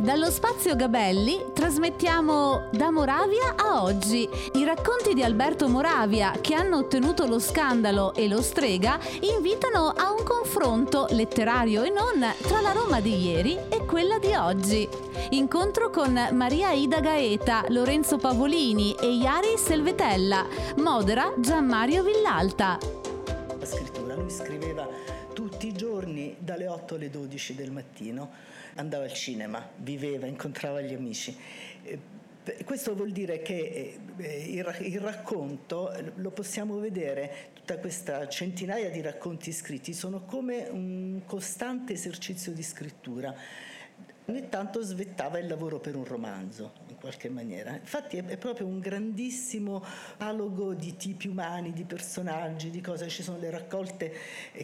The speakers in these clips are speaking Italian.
Dallo spazio Gabelli trasmettiamo da Moravia a oggi. I racconti di Alberto Moravia che hanno ottenuto lo scandalo e lo strega invitano a un confronto letterario e non tra la Roma di ieri e quella di oggi. Incontro con Maria Ida Gaeta, Lorenzo Pavolini e Iari Selvetella. Modera Gianmario Villalta. La scrittura, lui scriveva tutti i giorni dalle 8 alle 12 del mattino andava al cinema, viveva, incontrava gli amici. Eh, questo vuol dire che eh, il racconto lo possiamo vedere, tutta questa centinaia di racconti scritti sono come un costante esercizio di scrittura. Ogni tanto svettava il lavoro per un romanzo, in qualche maniera. Infatti è, proprio un grandissimo dialogo di tipi umani, di personaggi, di cose. Ci sono le raccolte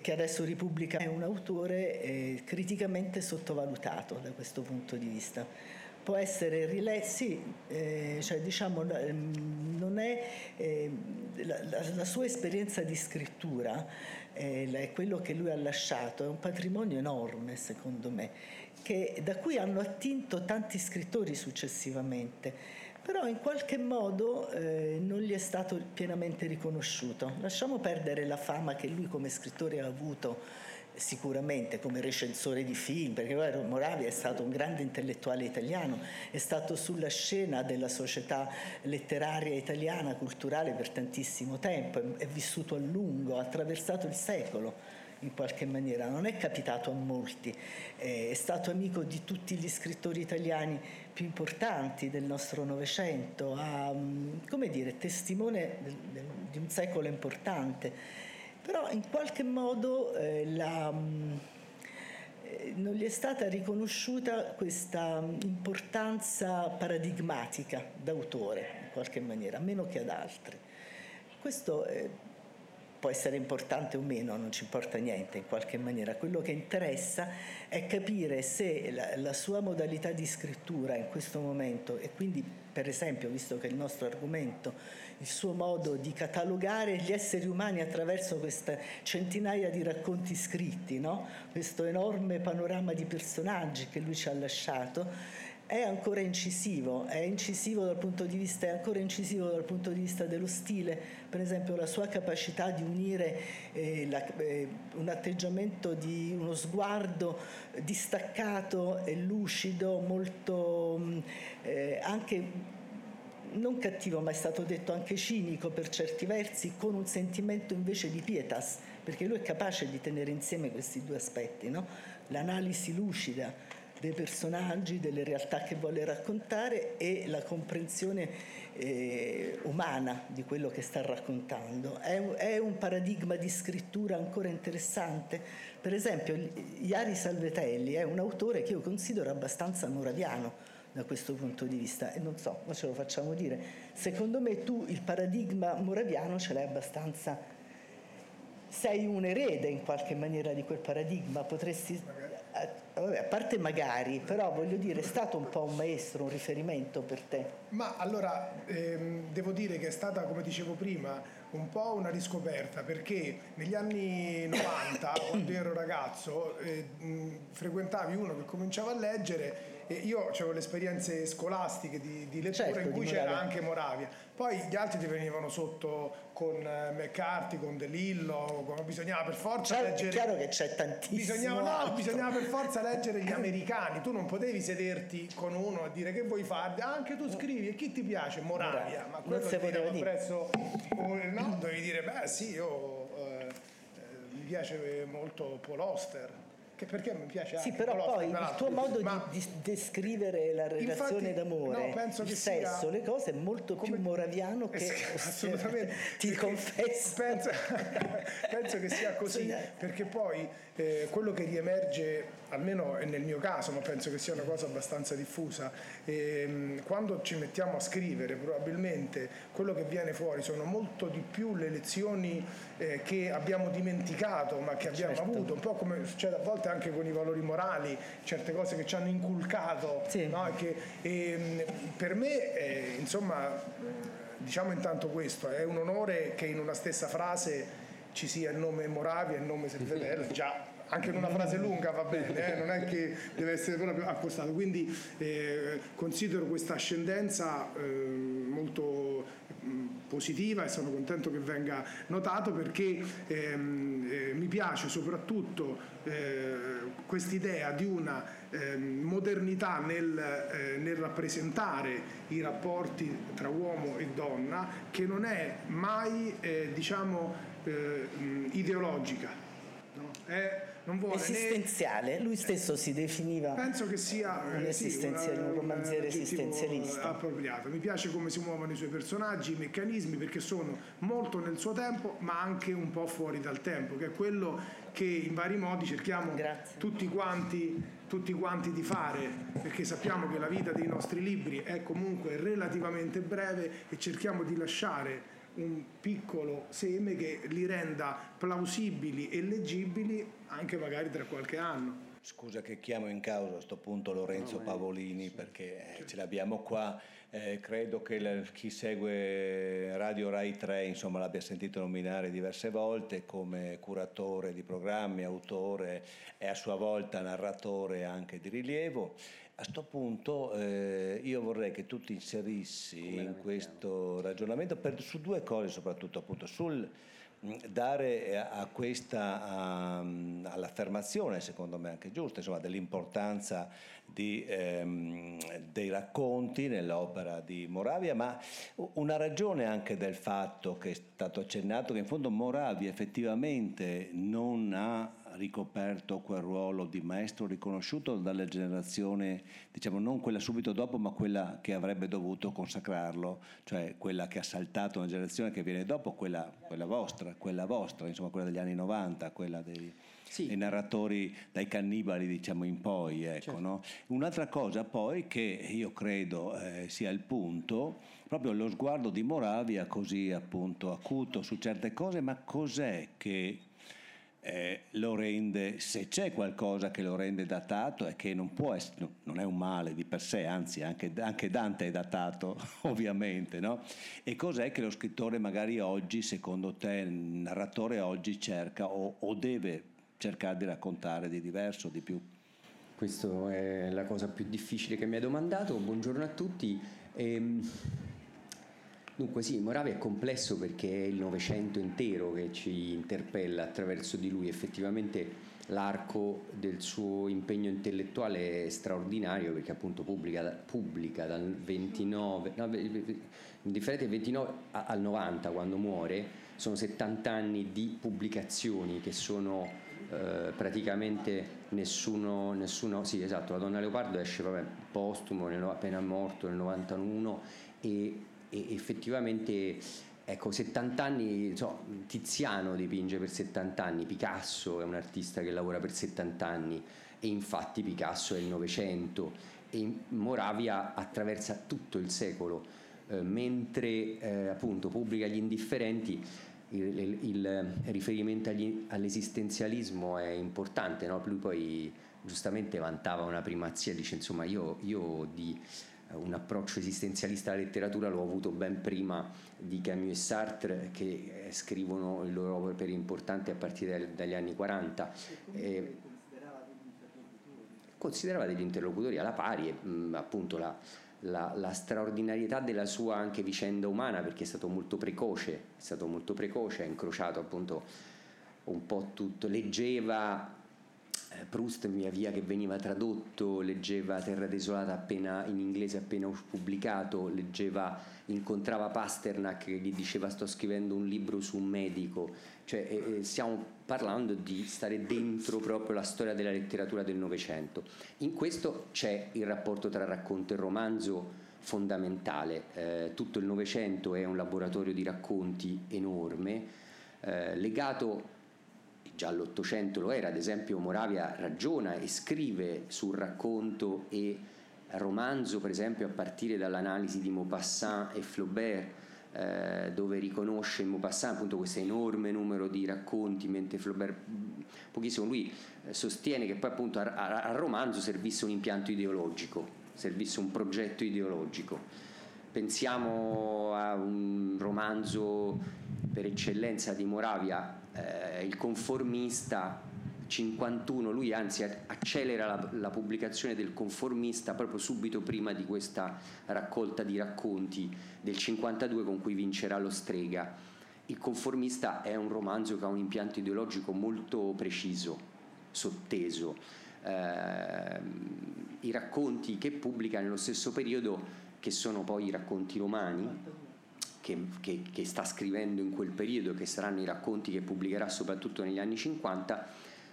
che adesso ripubblica un autore eh, criticamente sottovalutato da questo punto di vista può essere riletto, sì, eh, cioè diciamo ehm, non è eh, la, la, sua esperienza di scrittura, eh, quello che lui ha lasciato, è un patrimonio enorme secondo me, che, da cui hanno attinto tanti scrittori successivamente, però in qualche modo eh, non gli è stato pienamente riconosciuto. Lasciamo perdere la fama che lui come scrittore ha avuto sicuramente come recensore di film, perché Moravia è stato un grande intellettuale italiano, è stato sulla scena della società letteraria italiana, culturale per tantissimo tempo, è vissuto a lungo, ha attraversato il secolo in qualche maniera, non è capitato a molti, è stato amico di tutti gli scrittori italiani più importanti del nostro Novecento, come dire, testimone di un secolo importante però in qualche modo eh, la, mm, eh, non gli è stata riconosciuta questa mm, importanza paradigmatica d'autore, in qualche maniera, meno che ad altri. Questo eh, può essere importante o meno, non ci importa niente in qualche maniera. Quello che interessa è capire se la, la sua modalità di scrittura in questo momento, e quindi per esempio, visto che è il nostro argomento, il suo modo di catalogare gli esseri umani attraverso queste centinaia di racconti scritti, no? questo enorme panorama di personaggi che lui ci ha lasciato, è ancora incisivo, è incisivo dal punto di vista, è ancora incisivo dal punto di vista dello stile, per esempio la sua capacità di unire eh, la, eh, un atteggiamento di uno sguardo distaccato e lucido, molto mm, eh, anche non cattivo, ma è stato detto anche cinico per certi versi, con un sentimento invece di pietas, perché lui è capace di tenere insieme questi due aspetti, no? l'analisi lucida dei personaggi, delle realtà che vuole raccontare e la comprensione eh, umana di quello che sta raccontando. È un, è un, paradigma di scrittura ancora interessante. Per esempio, Iari Salvetelli è un autore che io considero abbastanza moraviano da questo punto di vista e non so, ma ce lo facciamo dire. Secondo me tu il paradigma moraviano ce l'hai abbastanza, sei un erede in qualche maniera di quel paradigma, potresti, a, vabbè, a parte magari, però voglio dire, è stato un po' un maestro, un riferimento per te. Ma allora ehm, devo dire che è stata, come dicevo prima, un po' una riscoperta perché negli anni 90, quando ero ragazzo, eh, mh, frequentavi uno che cominciava a leggere io avevo le esperienze scolastiche di, di lettura certo, in cui c'era anche Moravia. Poi gli altri ti venivano sotto con eh, McCarthy, con De Lillo, con, bisognava per forza cioè, leggere. È chiaro che c'è tantissimo. Bisognava, no, bisognava per forza leggere gli americani. Tu non potevi sederti con uno a dire che vuoi fare. Anche tu scrivi e chi ti piace? Moravia. Ma quello ti presso. No, dovevi dire, beh sì, io eh, eh, mi piace molto Paul Oster che perché mi piace sì, però poi il tuo modo ma di, descrivere la relazione infatti, d'amore, no, il sesso, sia, le cose è molto più moraviano che assolutamente ti confesso. Penso, penso, che sia così, perché poi eh, quello che riemerge, almeno nel mio caso, ma penso che sia una cosa abbastanza diffusa, eh, quando ci mettiamo a scrivere probabilmente quello che viene fuori sono molto di più le lezioni eh, che abbiamo dimenticato ma che abbiamo certo. avuto, un po' come succede a volte anche con i valori morali, certe cose che ci hanno inculcato. Sì. No? Che, ehm, per me, eh, insomma, diciamo intanto questo, è un onore che in una stessa frase ci sia il nome Moravia e il nome Servetella, già anche in una frase lunga va bene, eh? non è che deve essere proprio accostato. Quindi eh, considero questa ascendenza eh, molto positiva e sono contento che venga notato perché ehm, eh, mi piace soprattutto eh, quest'idea di una eh, modernità nel, eh, nel, rappresentare i rapporti tra uomo e donna che non è mai eh, diciamo, eh, ideologica. No? È, non vuole esistenziale, né... lui stesso si definiva penso che sia un, eh, esistenziale, sì, un romanziere esistenzialista. appropriato. Mi piace come si muovono i suoi personaggi, i meccanismi perché sono molto nel suo tempo, ma anche un po' fuori dal tempo, che è quello che in vari modi cerchiamo tutti quanti, tutti quanti di fare, perché sappiamo che la vita dei nostri libri è comunque relativamente breve e cerchiamo di lasciare un piccolo seme che li renda plausibili e leggibili anche magari tra qualche anno. Scusa che chiamo in causa a questo punto Lorenzo Pavolini perché eh, ce l'abbiamo qua. Eh, credo che la, chi segue Radio Rai 3 insomma, l'abbia sentito nominare diverse volte come curatore di programmi, autore e a sua volta narratore anche di rilievo. A questo punto eh, io vorrei che tu ti inserissi in questo ragionamento per, su due cose soprattutto, appunto, sul mm, dare a questa, a, all'affermazione, secondo me anche giusta, insomma, dell'importanza di, ehm, dei racconti nell'opera di Moravia, ma una ragione anche del fatto che è stato accennato che in fondo Moravia effettivamente non ha ricoperto quel ruolo di maestro riconosciuto dalle generazioni, diciamo non quella subito dopo, ma quella che avrebbe dovuto consacrarlo, cioè quella che ha saltato una generazione che viene dopo, quella, quella vostra, quella vostra, insomma quella degli anni 90, quella dei, sì. dei narratori dai cannibali diciamo in poi. Ecco, certo. no? Un'altra cosa poi che io credo eh, sia il punto, proprio lo sguardo di Moravia così appunto acuto su certe cose, ma cos'è che eh, lo rende, se c'è qualcosa che lo rende datato, è che non può essere, non è un male di per sé, anzi anche, anche Dante è datato, ovviamente, no? E cos'è che lo scrittore magari oggi, secondo te, il narratore oggi cerca o, o deve cercare di raccontare di diverso, di più? Questa è la cosa più difficile che mi hai domandato. Buongiorno a tutti. Ehm, Dunque sì, Moravia è complesso perché è il Novecento intero che ci interpella attraverso di lui, effettivamente l'arco del suo impegno intellettuale è straordinario perché appunto pubblica, pubblica dal 29, no, differente 29 al 90 quando muore, sono 70 anni di pubblicazioni che sono eh, praticamente nessuno, nessuno, sì esatto, la donna Leopardo esce vabbè, postumo, appena morto nel 91 e e effettivamente ecco 70 anni so, Tiziano dipinge per 70 anni Picasso è un artista che lavora per 70 anni e infatti Picasso è il Novecento e Moravia attraversa tutto il secolo eh, mentre eh, appunto pubblica gli indifferenti il, il, il riferimento agli, all'esistenzialismo è importante no? lui poi giustamente vantava una primazia dice insomma io, io di un approccio esistenzialista alla letteratura l'ho avuto ben prima di Camus e Sartre che eh, scrivono le loro opere importanti a partire dagli anni 40. E considerava degli interlocutori alla pari mh, appunto la, la, la, straordinarietà della sua anche vicenda umana perché è stato molto precoce, è stato molto precoce, ha incrociato appunto un po' tutto, leggeva eh, Proust via via che veniva tradotto, leggeva Terra desolata appena in inglese appena pubblicato, leggeva, incontrava Pasternak che gli diceva sto scrivendo un libro su un medico, cioè eh, stiamo parlando di stare dentro proprio la storia della letteratura del Novecento. In questo c'è il rapporto tra racconto e romanzo fondamentale, eh, tutto il Novecento è un laboratorio di racconti enorme, eh, legato già all'Ottocento lo era, ad esempio Moravia ragiona e scrive sul racconto e romanzo, per esempio a partire dall'analisi di Maupassant e Flaubert, eh, dove riconosce in Maupassant appunto questo enorme numero di racconti, mentre Flaubert pochissimo lui eh, sostiene che poi appunto al romanzo servisse un impianto ideologico, servisse un progetto ideologico. Pensiamo a un romanzo per eccellenza di Moravia, eh, il conformista 51, lui anzi accelera la, la, pubblicazione del conformista proprio subito prima di questa raccolta di racconti del 52 con cui vincerà lo strega. Il conformista è un romanzo che ha un impianto ideologico molto preciso, sotteso. Eh, I racconti che pubblica nello stesso periodo, che sono poi i racconti romani, che, che, che sta scrivendo in quel periodo, che saranno i racconti che pubblicherà soprattutto negli anni 50,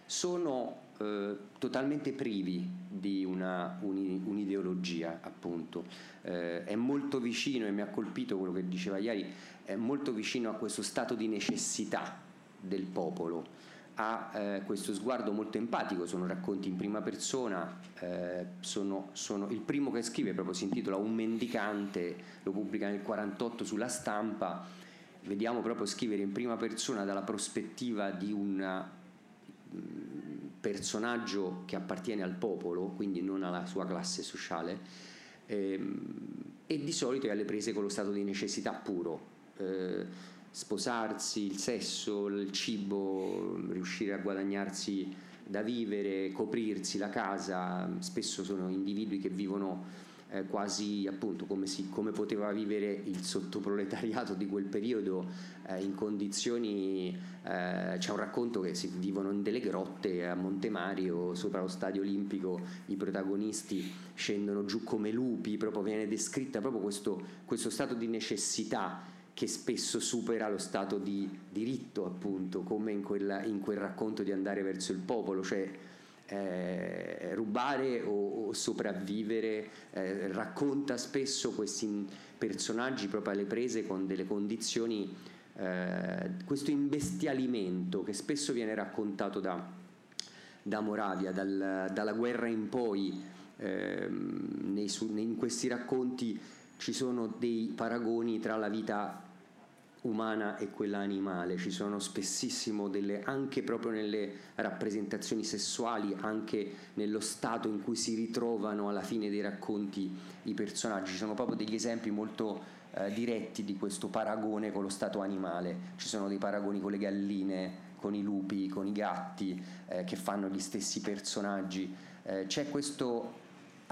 sono eh, totalmente privi di una, un, un'ideologia, appunto. Eh, è molto vicino, e mi ha colpito quello che diceva ieri, è molto vicino a questo stato di necessità del popolo, ha eh, questo sguardo molto empatico, sono racconti in prima persona, eh, sono, sono, il primo che scrive proprio si intitola Un mendicante, lo pubblica nel 48 sulla stampa, vediamo proprio scrivere in prima persona dalla prospettiva di una personaggio che appartiene al popolo, quindi non alla sua classe sociale, ehm, e di solito è alle prese con lo stato di necessità puro. Eh, sposarsi, il sesso, il cibo, riuscire a guadagnarsi da vivere, coprirsi la casa, spesso sono individui che vivono eh, quasi appunto come, si, come, poteva vivere il sottoproletariato di quel periodo eh, in condizioni, eh, c'è un racconto che si vivono in delle grotte a Monte Mario, sopra lo stadio olimpico, i protagonisti scendono giù come lupi, proprio viene descritta proprio questo, questo stato di necessità che spesso supera lo stato di diritto, appunto, come in, quella, in quel racconto di andare verso il popolo, cioè eh, rubare o, o sopravvivere, eh, racconta spesso questi personaggi proprio alle prese con delle condizioni, eh, questo imbestialimento che spesso viene raccontato da, da Moravia, dal, dalla guerra in poi, ehm, nei, in questi racconti ci sono dei paragoni tra la vita umana e quella animale, ci sono spessissimo delle, anche proprio nelle rappresentazioni sessuali, anche nello stato in cui si ritrovano alla fine dei racconti i personaggi, ci sono proprio degli esempi molto eh, diretti di questo paragone con lo stato animale, ci sono dei paragoni con le galline, con i lupi, con i gatti eh, che fanno gli stessi personaggi, eh, c'è questo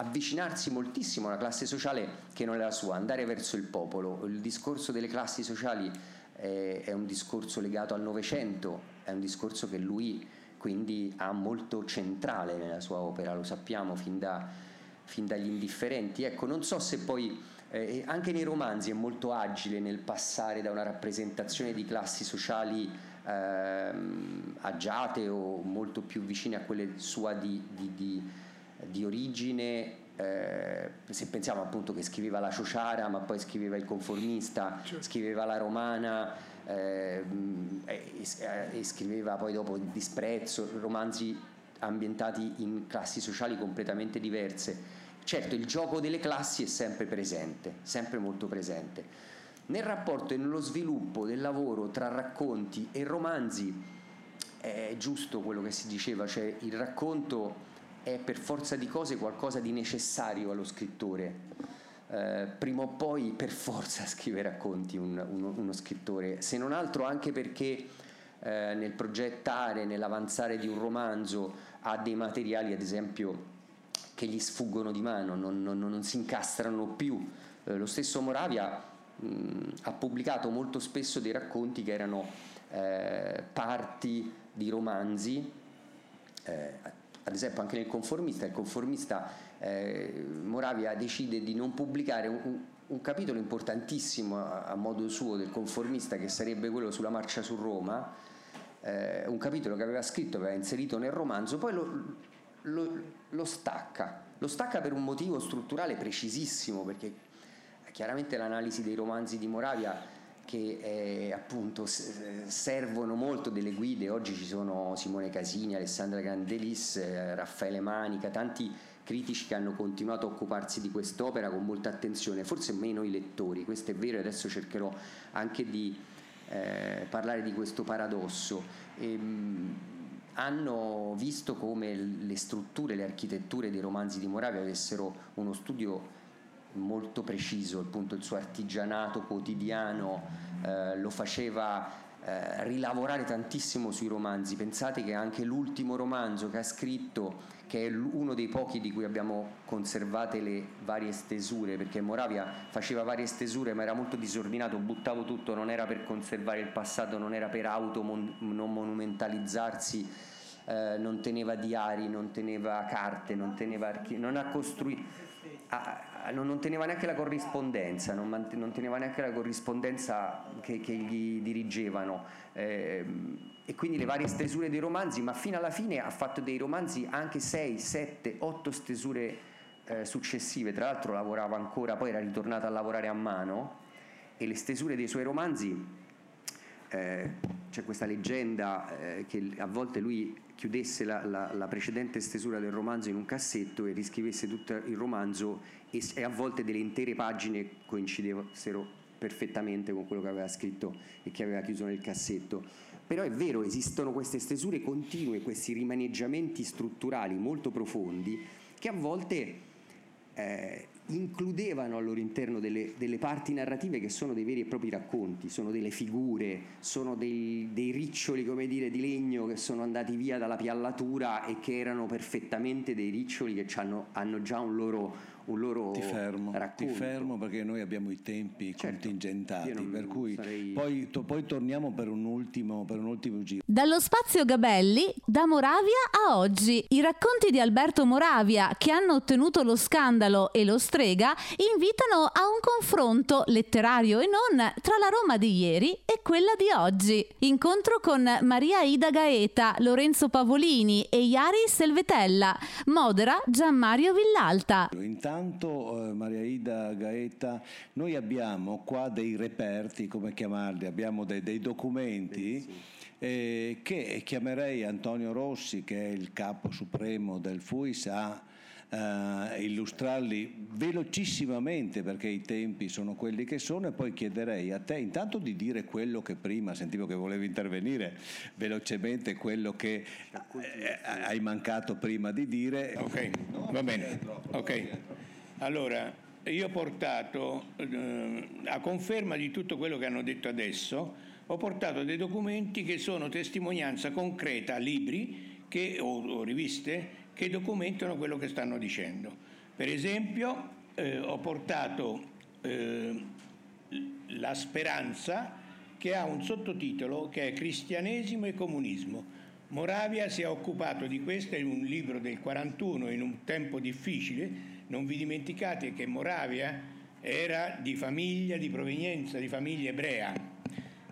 avvicinarsi moltissimo alla classe sociale che non è la sua, andare verso il popolo. Il discorso delle classi sociali è, è un discorso legato al Novecento, è un discorso che lui quindi ha molto centrale nella sua opera, lo sappiamo fin, da, fin dagli indifferenti. Ecco, non so se poi eh, anche nei romanzi è molto agile nel passare da una rappresentazione di classi sociali eh, agiate o molto più vicine a quelle sua di, di, di di origine eh, se pensiamo appunto che scriveva la Ciociara ma poi scriveva il conformista certo. scriveva la romana eh, e, e, scriveva poi dopo il disprezzo romanzi ambientati in classi sociali completamente diverse certo il gioco delle classi è sempre presente sempre molto presente nel rapporto e nello sviluppo del lavoro tra racconti e romanzi è giusto quello che si diceva cioè il racconto è per forza di cose qualcosa di necessario allo scrittore. Eh, prima o poi per forza scrive racconti un, uno, uno, scrittore, se non altro anche perché eh, nel progettare, nell'avanzare di un romanzo ha dei materiali, ad esempio, che gli sfuggono di mano, non, non, non si incastrano più. Eh, lo stesso Moravia mh, ha pubblicato molto spesso dei racconti che erano eh, parti di romanzi eh, ad esempio anche nel conformista, il conformista eh, Moravia decide di non pubblicare un, un capitolo importantissimo a, a, modo suo del conformista che sarebbe quello sulla marcia su Roma, eh, un capitolo che aveva scritto, aveva inserito nel romanzo, poi lo, lo, lo stacca, lo stacca per un motivo strutturale precisissimo perché chiaramente l'analisi dei romanzi di Moravia che eh, appunto servono molto delle guide, oggi ci sono Simone Casini, Alessandra Grandelis, eh, Raffaele Manica, tanti critici che hanno continuato a occuparsi di quest'opera con molta attenzione, forse meno i lettori, questo è vero, adesso cercherò anche di eh, parlare di questo paradosso. E, ehm, hanno visto come le strutture, le architetture dei romanzi di Moravia avessero uno studio molto preciso, appunto il suo artigianato quotidiano eh, lo faceva eh, rilavorare tantissimo sui romanzi. Pensate che anche l'ultimo romanzo che ha scritto, che è uno dei pochi di cui abbiamo conservate le varie stesure, perché Moravia faceva varie stesure ma era molto disordinato, buttavo tutto, non era per conservare il passato, non era per auto non monumentalizzarsi, eh, non teneva diari, non teneva carte, non, teneva archi- non ha costruito non, non, teneva neanche la corrispondenza, non, mant- non teneva neanche la corrispondenza che, che gli dirigevano. Eh, e quindi le varie stesure dei romanzi, ma fino alla fine ha fatto dei romanzi anche 6, 7, 8 stesure eh, successive. Tra l'altro lavorava ancora, poi era ritornato a lavorare a mano e le stesure dei suoi romanzi eh, c'è questa leggenda eh, che a volte lui chiudesse la, la, la, precedente stesura del romanzo in un cassetto e riscrivesse tutto il romanzo e, e a volte delle intere pagine coincidessero perfettamente con quello che aveva scritto e che aveva chiuso nel cassetto. Però è vero, esistono queste stesure continue, questi rimaneggiamenti strutturali molto profondi che a volte eh, includevano al loro interno delle, delle, parti narrative che sono dei veri e propri racconti, sono delle figure, sono dei, dei riccioli dire, di legno che sono andati via dalla piallatura e che erano perfettamente dei riccioli che hanno già un loro un loro ti fermo, racconto. Ti fermo perché noi abbiamo i tempi certo, contingentati, per cui sarei... poi, to, poi, torniamo per un, ultimo, per un ultimo giro. Dallo spazio Gabelli, da Moravia a oggi, i racconti di Alberto Moravia che hanno ottenuto lo scandalo e lo strega invitano a un confronto letterario e non tra la Roma di ieri e quella di oggi. Incontro con Maria Ida Gaeta, Lorenzo Pavolini e Iari Selvetella, modera Gianmario Villalta. Intanto intanto eh, Maria Ida Gaeta, noi abbiamo qua dei reperti, come chiamarli, abbiamo dei, dei documenti eh, che chiamerei Antonio Rossi, che è il capo supremo del FUIS, a Uh, illustrarli velocissimamente perché i tempi sono quelli che sono e poi chiederei a te intanto di dire quello che prima sentivo che volevi intervenire velocemente quello che eh, hai mancato prima di dire. Ok no, va bene ok allora io ho portato eh, a conferma di tutto quello che hanno detto adesso ho portato dei documenti che sono testimonianza concreta libri che, o, o riviste che documentano quello che stanno dicendo. Per esempio eh, ho portato eh, La speranza che ha un sottotitolo che è Cristianesimo e comunismo. Moravia si è occupato di questo in un libro del 41 in un tempo difficile. Non vi dimenticate che Moravia era di famiglia, di provenienza di famiglia ebrea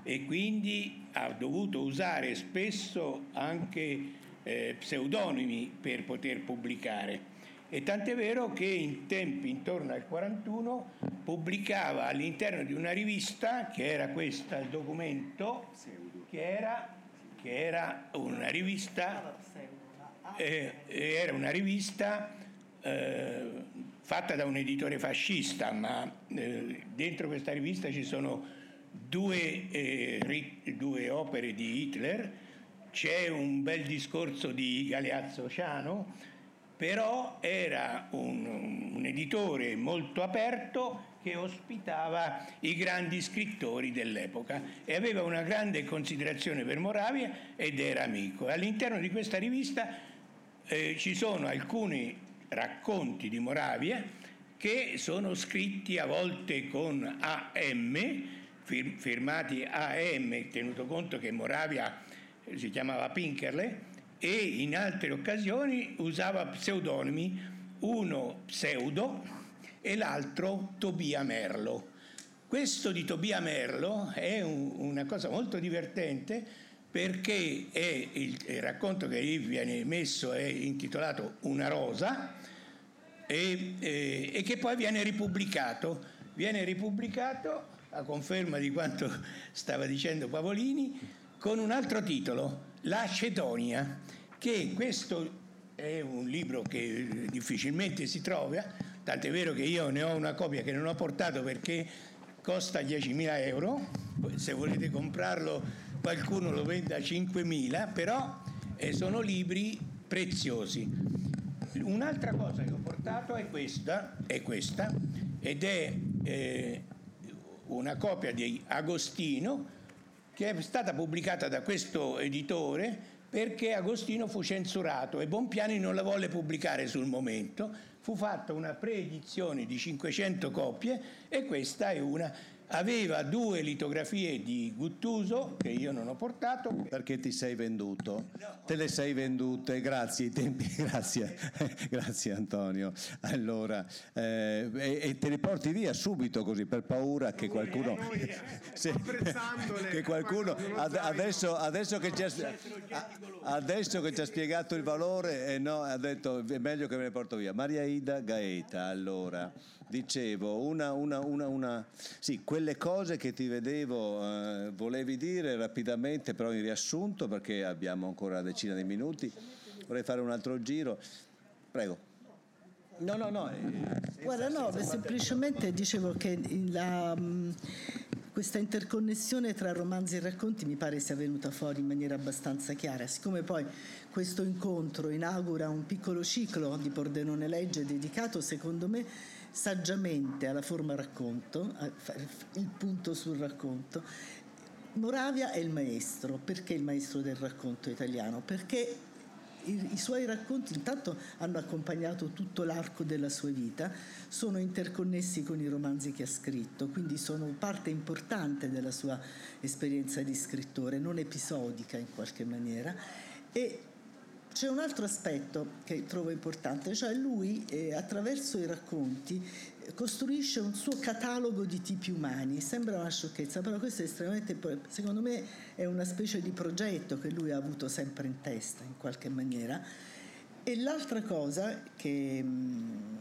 e quindi ha dovuto usare spesso anche eh, pseudonimi per poter pubblicare. E tant'è vero che in tempi intorno al 41 pubblicava all'interno di una rivista, che era questo il documento, che era, che era una rivista, eh, era una rivista eh, fatta da un editore fascista, ma eh, dentro questa rivista ci sono due, eh, ri, due opere di Hitler, c'è un bel discorso di Galeazzo Ciano, però era un, un, editore molto aperto che ospitava i grandi scrittori dell'epoca e aveva una grande considerazione per Moravia ed era amico. All'interno di questa rivista eh, ci sono alcuni racconti di Moravia che sono scritti a volte con AM, firmati AM, tenuto conto che Moravia si chiamava Pinkerle, e in altre occasioni usava pseudonimi, uno pseudo e l'altro Tobia Merlo. Questo di Tobia Merlo è un, una cosa molto divertente perché il, il, racconto che viene messo è intitolato Una rosa e, e, e che poi viene ripubblicato. Viene ripubblicato, a conferma di quanto stava dicendo Pavolini, con un altro titolo, La Cedonia, che questo è un libro che difficilmente si trova, tant'è vero che io ne ho una copia che non ho portato perché costa 10.000 euro, se volete comprarlo qualcuno lo vende a 5.000, però eh, sono libri preziosi. Un'altra cosa che ho portato è questa, è questa ed è eh, una copia di Agostino che è stata pubblicata da questo editore perché Agostino fu censurato e Bompiani non la volle pubblicare sul momento. Fu fatta una preedizione di 500 copie e questa è una aveva due litografie di Guttuso che io non ho portato. Perché ti sei venduto? No. te le sei vendute. Grazie ai tempi grazie grazie Antonio. Allora eh, e, e, te le porti via subito così per paura che qualcuno se, che qualcuno adesso, adesso, che ci ha, adesso che ci ha spiegato il valore eh, no, ha detto è meglio che me le porto via. Maria Ida Gaeta allora dicevo una, una, una, una sì, quelle cose che ti vedevo eh, volevi dire rapidamente, però in riassunto, perché abbiamo ancora una decina di minuti, vorrei fare un altro giro. Prego. No, no, no. Eh, Guarda, no, semplicemente dicevo che la, mm, questa interconnessione tra romanzi e racconti mi pare sia venuta fuori in maniera abbastanza chiara. Siccome poi questo incontro inaugura un piccolo ciclo di Pordenone Legge dedicato, secondo me, saggiamente alla forma racconto, il punto sul racconto. Moravia è il maestro, perché il maestro del racconto italiano? Perché i, i, suoi racconti intanto hanno accompagnato tutto l'arco della sua vita, sono interconnessi con i romanzi che ha scritto, quindi sono parte importante della sua esperienza di scrittore, non episodica in qualche maniera. E c'è un altro aspetto che trovo importante, cioè lui eh, attraverso i racconti costruisce un suo catalogo di tipi umani. Sembra una sciocchezza, però questo è estremamente, secondo me, è una specie di progetto che lui ha avuto sempre in testa, in qualche maniera. E l'altra cosa che mh, mm,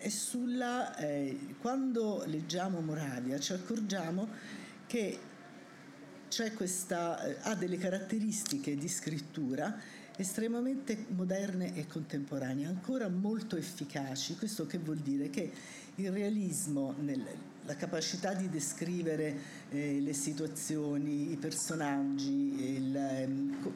è sulla, eh, quando leggiamo Moravia ci accorgiamo che questa, eh, ha delle caratteristiche di scrittura estremamente moderne e contemporanee, ancora molto efficaci. Questo che vuol dire? Che il realismo, nel, la capacità di descrivere eh, le situazioni, i personaggi, il, ehm,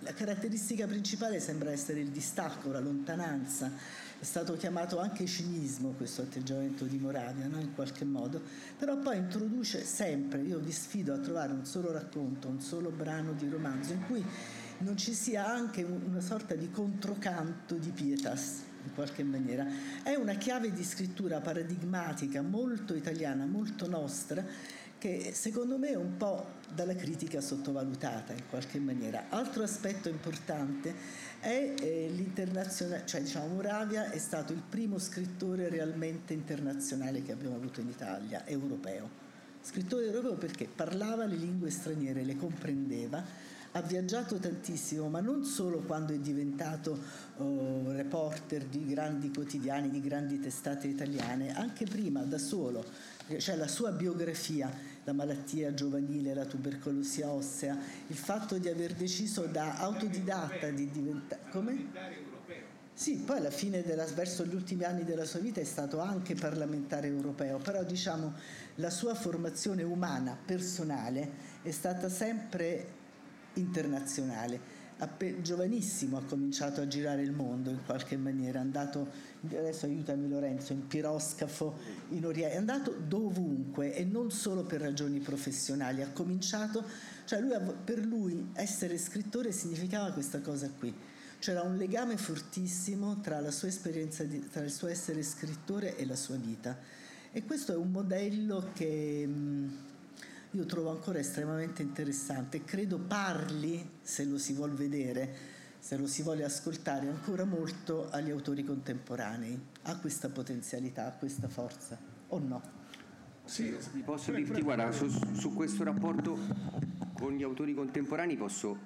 la caratteristica principale sembra essere il distacco, la lontananza. È stato chiamato anche cinismo questo atteggiamento di Moravia, no? in qualche modo, però poi introduce sempre, io vi sfido a trovare un solo racconto, un solo brano di romanzo in cui non ci sia anche una sorta di controcanto di pietas in qualche maniera. È una chiave di scrittura paradigmatica molto italiana, molto nostra, che secondo me è un po' dalla critica sottovalutata in qualche maniera. Altro aspetto importante è eh, l'internazionale, cioè diciamo Moravia è stato il primo scrittore realmente internazionale che abbiamo avuto in Italia, europeo. Scrittore europeo perché parlava le lingue straniere, le comprendeva, ha viaggiato tantissimo, ma non solo quando è diventato oh, reporter di grandi quotidiani, di grandi testate italiane, anche prima da solo, cioè la sua biografia, la malattia giovanile, la tubercolosi ossea, il fatto di aver deciso da autodidatta di diventare... Come? Sì, poi alla fine, della, verso gli ultimi anni della sua vita è stato anche parlamentare europeo, però diciamo la sua formazione umana, personale, è stata sempre internazionale. Appe- giovanissimo ha cominciato a girare il mondo in qualche maniera, è andato, adesso aiutami Lorenzo, in piroscafo, in Oriente, è andato dovunque e non solo per ragioni professionali, ha cominciato, cioè lui, per lui essere scrittore significava questa cosa qui, c'era un legame fortissimo tra la sua esperienza, di, tra il suo essere scrittore e la sua vita. E questo è un modello che... Mh, io trovo ancora estremamente interessante. Credo parli, se lo si vuol vedere, se lo si vuole ascoltare, ancora molto agli autori contemporanei. Ha questa potenzialità, ha questa forza, o no? Sì, posso dirti, guarda, su, su questo rapporto con gli autori contemporanei posso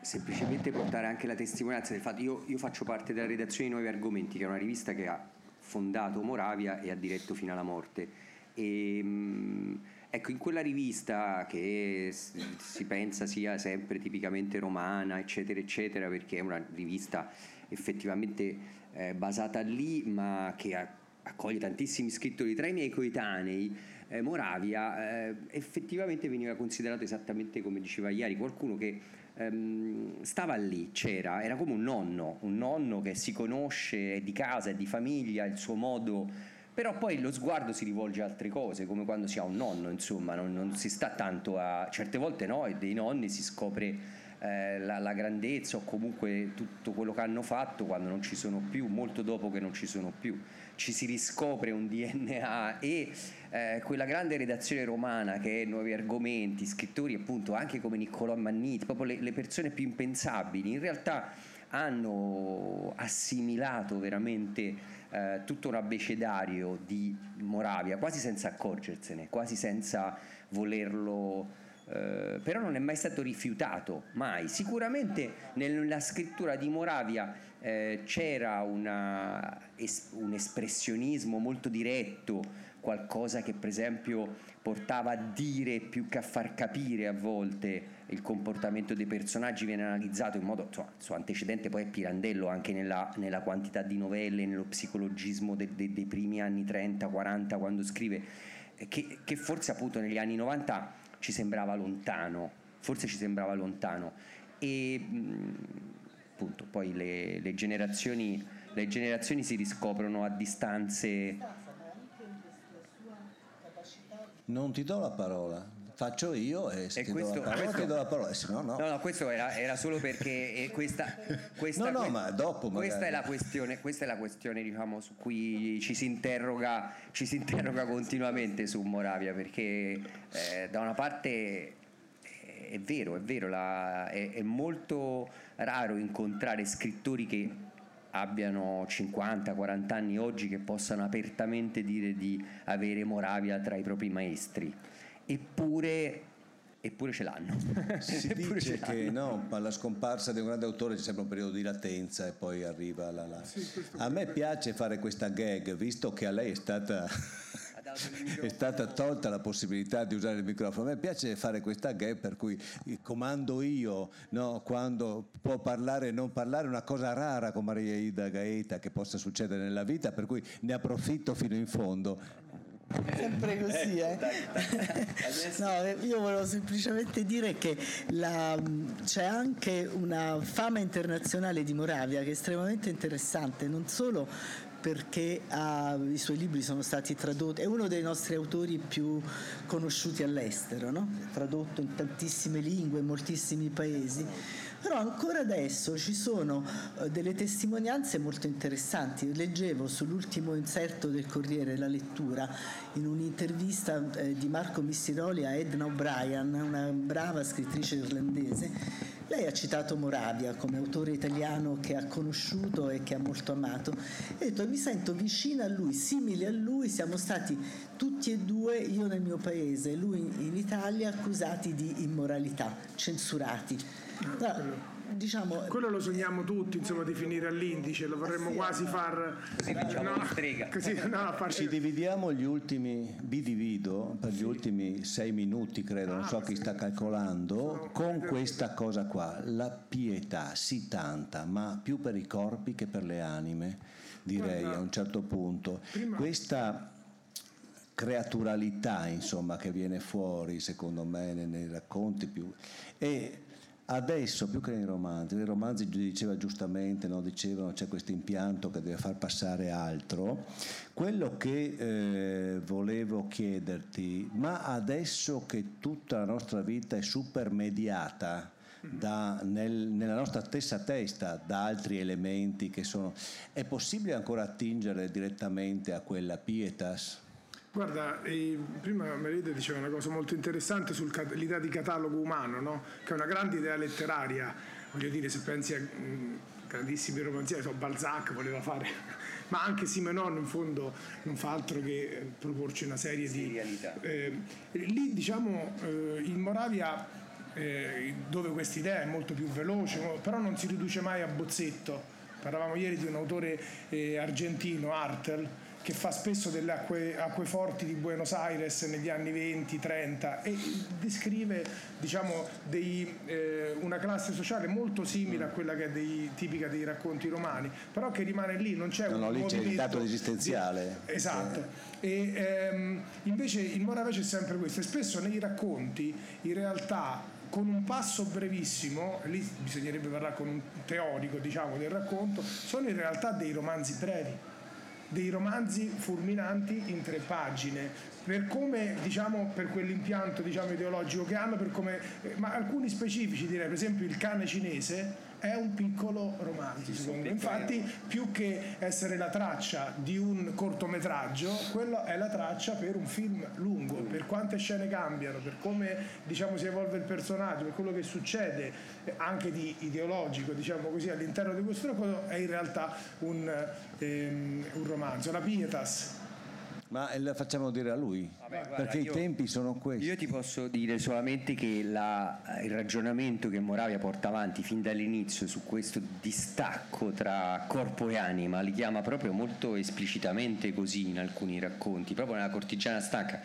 semplicemente portare anche la testimonianza del fatto io, io faccio parte della redazione di Nuovi Argomenti, che è una rivista che ha fondato Moravia e ha diretto fino alla morte. E, mh, Ecco, in quella rivista che si pensa sia sempre tipicamente romana, eccetera, eccetera, perché è una rivista effettivamente eh, basata lì, ma che accoglie tantissimi scrittori tra i miei coetanei, eh, Moravia eh, effettivamente veniva considerato esattamente come diceva ieri qualcuno che ehm, stava lì, c'era, era come un nonno, un nonno che si conosce, è di casa, è di famiglia, il suo modo però poi lo sguardo si rivolge a altre cose, come quando si ha un nonno, insomma, non, non si sta tanto a... certe volte no, e dei nonni si scopre eh, la, la, grandezza o comunque tutto quello che hanno fatto quando non ci sono più, molto dopo che non ci sono più. Ci si riscopre un DNA e eh, quella grande redazione romana che è nuovi argomenti, scrittori appunto anche come Niccolò Manniti, proprio le, le persone più impensabili, in realtà hanno assimilato veramente eh, tutto un abbecedario di Moravia, quasi senza accorgersene, quasi senza volerlo... Eh, però non è mai stato rifiutato, mai. Sicuramente nella scrittura di Moravia eh, c'era una, es, un espressionismo molto diretto, qualcosa che per esempio portava a dire più che a far capire a volte il comportamento dei personaggi viene analizzato in modo, insomma, il suo antecedente poi è Pirandello anche nella, nella quantità di novelle, nello psicologismo de, de, dei primi anni 30-40 quando scrive, eh, che, che forse appunto negli anni 90 ci sembrava lontano, forse ci sembrava lontano. E appunto poi le, le, generazioni, le generazioni si riscoprono a distanze... Non ti do la parola faccio io e se e questo, do la parola, questo, do la parola se no no. No, no, questo era, era solo perché questa, questa, no, no, ma dopo questa è la questione, questa è la questione diciamo, su cui ci si interroga, ci si interroga continuamente su Moravia, perché eh, da una parte è vero, è vero, la, è, è molto raro incontrare scrittori che abbiano 50-40 anni oggi che possano apertamente dire di avere Moravia tra i propri maestri eppure eppure ce l'hanno. Si dice che no, alla scomparsa di un grande autore c'è sempre un periodo di latenza e poi arriva la... la. Sì, a me piace fare questa gag, visto che a lei è stata... è stata tolta la possibilità di usare il microfono. A me piace fare questa gag per cui comando io no, quando può parlare e non parlare, una cosa rara con Maria Ida Gaeta che possa succedere nella vita, per cui ne approfitto fino in fondo. Sempre così, eh. no, io volevo semplicemente dire che la, c'è anche una fama internazionale di Moravia che è estremamente interessante, non solo perché ha, i suoi libri sono stati tradotti, è uno dei nostri autori più conosciuti all'estero, no? tradotto in tantissime lingue, in moltissimi paesi però ancora adesso ci sono eh, delle testimonianze molto interessanti. Leggevo sull'ultimo inserto del Corriere La Lettura in un'intervista eh, di Marco Missiroli a Edna O'Brien, una brava scrittrice irlandese. Lei ha citato Moravia come autore italiano che ha conosciuto e che ha molto amato e ha detto mi sento vicina a lui, simile a lui, siamo stati tutti e due, io nel mio paese, lui in Italia, accusati di immoralità, censurati. No, diciamo, quello lo sogniamo tutti insomma di finire all'indice lo vorremmo sì, quasi far così facciamo no, strega. così, no, farci... ci dividiamo gli ultimi vi divido per gli sì. ultimi sei minuti credo ah, non so chi sta calcolando con questa cosa qua la pietà sì tanta ma più per i corpi che per le anime direi Guarda, a un certo punto. prima... questa creaturalità insomma che viene fuori secondo me nei, nei racconti più e Adesso più che nei romanzi, nei romanzi diceva giustamente, no? dicevano c'è questo impianto che deve far passare altro, quello che eh, volevo chiederti, ma adesso che tutta la nostra vita è super mediata, da, nel, nella nostra stessa testa da altri elementi che sono... È possibile ancora attingere direttamente a quella pietas? Guarda, eh, prima Merida diceva una cosa molto interessante sull'idea di catalogo umano, no? che è una grande idea letteraria. Voglio dire, se pensi a mh, grandissimi romanzieri, so, Balzac voleva fare, ma anche Simenon in fondo non fa altro che eh, proporci una serie di... Eh, lì diciamo eh, in Moravia eh, dove questa idea è molto più veloce, però non si riduce mai a bozzetto. Parlavamo ieri di un autore eh, argentino, Artel, che fa spesso delle acque, acque, forti di Buenos Aires negli anni 20-30 e descrive diciamo, dei, eh, una classe sociale molto simile a quella che è dei, tipica dei racconti romani, però che rimane lì, non c'è no, un no, lì c'è il dato esistenziale. Di, esatto. E, ehm, invece in Moravia c'è sempre questo e spesso nei racconti in realtà con un passo brevissimo, lì bisognerebbe parlare con un teorico diciamo, del racconto, sono in realtà dei romanzi brevi dei romanzi fulminanti in tre pagine. Per come diciamo per quell'impianto diciamo, ideologico che hanno, per come, eh, ma alcuni specifici direi, per esempio il cane cinese è un piccolo romanzo. Infatti più che essere la traccia di un cortometraggio, quello è la traccia per un film lungo, per quante scene cambiano, per come diciamo, si evolve il personaggio, per quello che succede anche di ideologico diciamo così, all'interno di questo racconto è in realtà un, ehm, un romanzo. La Pietas ma la facciamo dire a lui, Vabbè, guarda, perché io, i tempi sono questi. Io ti posso dire solamente che la, il ragionamento che Moravia porta avanti fin dall'inizio su questo distacco tra corpo e anima li chiama proprio molto esplicitamente così in alcuni racconti, proprio nella Cortigiana Stacca.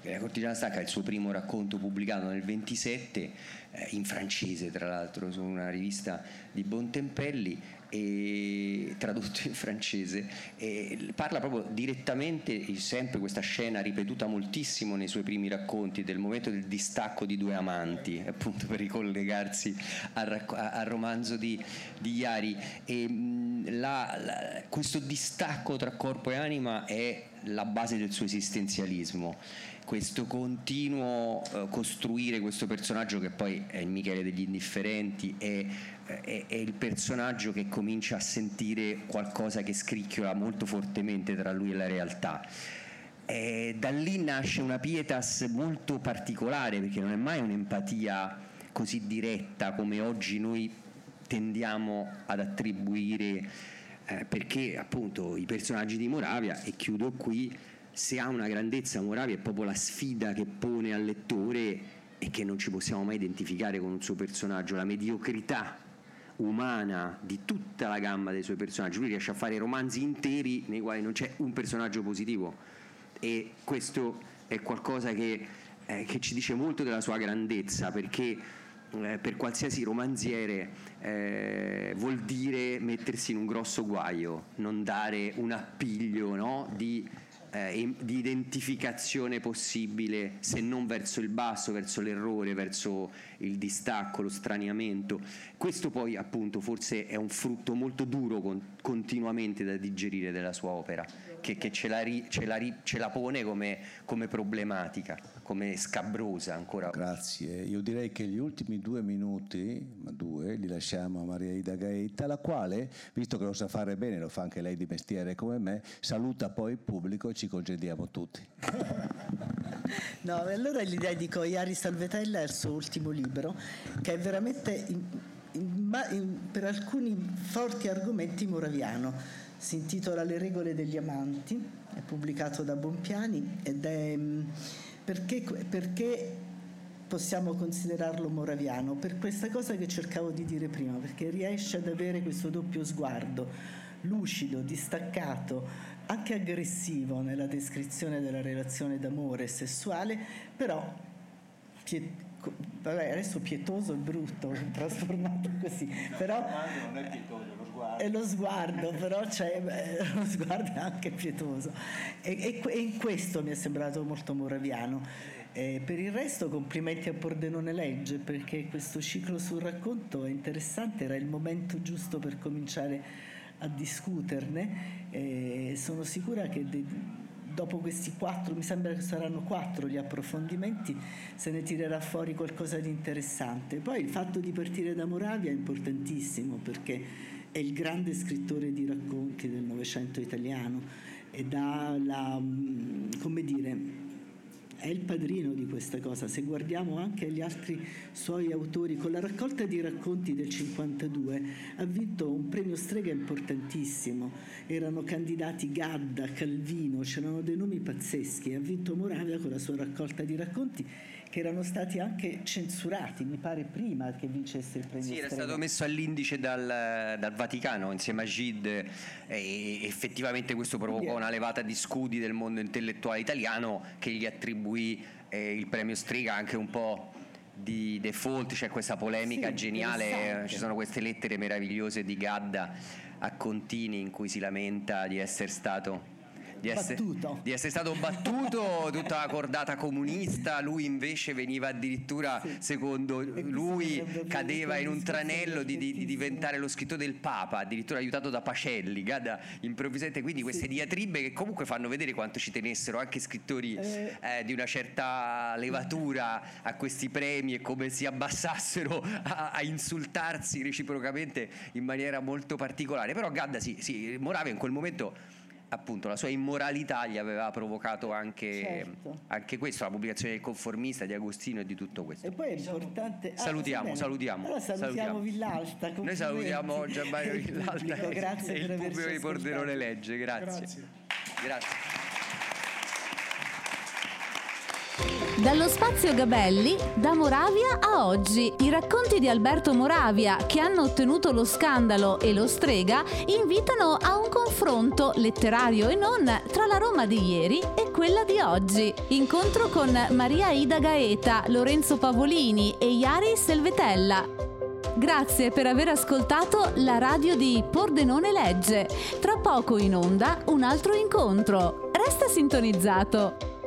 La Cortigiana Stacca è il suo primo racconto pubblicato nel 27, eh, in francese tra l'altro, su una rivista di Bontempelli e, tradotto in francese, e parla proprio direttamente, sempre questa scena ripetuta moltissimo nei suoi primi racconti, del momento del distacco di due amanti, appunto per ricollegarsi al, al romanzo di, di Iari. E, la, la, questo distacco tra corpo e anima è la base del suo esistenzialismo questo continuo uh, costruire questo personaggio che poi è il Michele degli indifferenti è, è, è, il personaggio che comincia a sentire qualcosa che scricchiola molto fortemente tra lui e la realtà. E da lì nasce una pietas molto particolare perché non è mai un'empatia così diretta come oggi noi tendiamo ad attribuire eh, perché appunto i personaggi di Moravia e chiudo qui se ha una grandezza Moravia è proprio la sfida che pone al lettore e che non ci possiamo mai identificare con un suo personaggio, la mediocrità umana di tutta la gamma dei suoi personaggi. Lui riesce a fare romanzi interi nei quali non c'è un personaggio positivo e questo è qualcosa che, eh, che ci dice molto della sua grandezza perché eh, per qualsiasi romanziere eh, vuol dire mettersi in un grosso guaio, non dare un appiglio no, di eh, di identificazione possibile, se non verso il basso, verso l'errore, verso il distacco, lo straniamento. Questo poi appunto forse è un frutto molto duro con, continuamente da digerire della sua opera, che, che ce, la ri, ce, la ri, ce, la pone come, come problematica, come scabrosa ancora. Grazie, io direi che gli ultimi due minuti, ma due, li lasciamo a Maria Ida Gaeta, la quale, visto che lo sa fare bene, lo fa anche lei di mestiere come me, saluta poi il pubblico e ci congediamo tutti. No, allora gli dedico Iari Salvetella il suo ultimo libro, che è veramente in, in, in, per alcuni forti argomenti moraviano. Si intitola Le regole degli amanti, è pubblicato da Bompiani ed è mm, perché, perché possiamo considerarlo moraviano? Per questa cosa che cercavo di dire prima, perché riesce ad avere questo doppio sguardo, lucido, distaccato, anche aggressivo nella descrizione della relazione d'amore sessuale, però piet- vabbè, adesso pietoso è brutto, trasformato così, però non è pietoso, sguardo. È lo sguardo, però c'è, beh, lo sguardo è anche pietoso. E, e, e, in questo mi è sembrato molto moraviano. Eh, per il resto complimenti a Pordenone Legge perché questo ciclo sul racconto è interessante, era il momento giusto per cominciare a discuterne e sono sicura che de- dopo questi quattro, mi sembra che saranno quattro gli approfondimenti, se ne tirerà fuori qualcosa di interessante. Poi il fatto di partire da Moravia è importantissimo perché è il grande scrittore di racconti del Novecento italiano e dà la, mm, come dire, è il padrino di questa cosa. Se guardiamo anche gli altri suoi autori, con la raccolta di racconti del 52 ha vinto un premio strega importantissimo. Erano candidati Gadda, Calvino, c'erano dei nomi pazzeschi. Ha vinto Moravia con la sua raccolta di racconti che erano stati anche censurati, mi pare prima che vincesse il premio. Sì, era stato messo all'indice dal, dal Vaticano insieme a Gide e effettivamente questo provocò una levata di scudi del mondo intellettuale italiano che gli attribuì eh, il premio Striga anche un po' di default, c'è questa polemica sì, geniale, ci sono queste lettere meravigliose di Gadda a Contini in cui si lamenta di essere stato di, essere, di essere, stato battuto, tutta la cordata comunista, lui invece veniva addirittura, sì. secondo lui, cadeva in un tranello di, di, di, diventare lo scrittore del Papa, addirittura aiutato da Pacelli, Gada improvvisamente, quindi queste sì. diatribe che comunque fanno vedere quanto ci tenessero anche scrittori eh. Eh, di una certa levatura a questi premi e come si abbassassero a, a insultarsi reciprocamente in maniera molto particolare. Però Gadda sì, sì, Moravia in quel momento appunto la sua immoralità gli aveva provocato anche, certo. anche, questo, la pubblicazione del conformista di Agostino e di tutto questo. E poi è importante... Salutiamo, ah, salutiamo. Allora salutiamo, salutiamo. Villalta. Noi salutiamo Gianmario Villalta grazie e il pubblico di Pordenone Legge, grazie. Grazie. grazie. Dallo spazio Gabelli, da Moravia a oggi, i racconti di Alberto Moravia che hanno ottenuto lo scandalo e lo strega invitano a un confronto letterario e non tra la Roma di ieri e quella di oggi. Incontro con Maria Ida Gaeta, Lorenzo Pavolini e Iari Selvetella. Grazie per aver ascoltato la radio di Pordenone Legge. Tra poco in onda un altro incontro. Resta sintonizzato.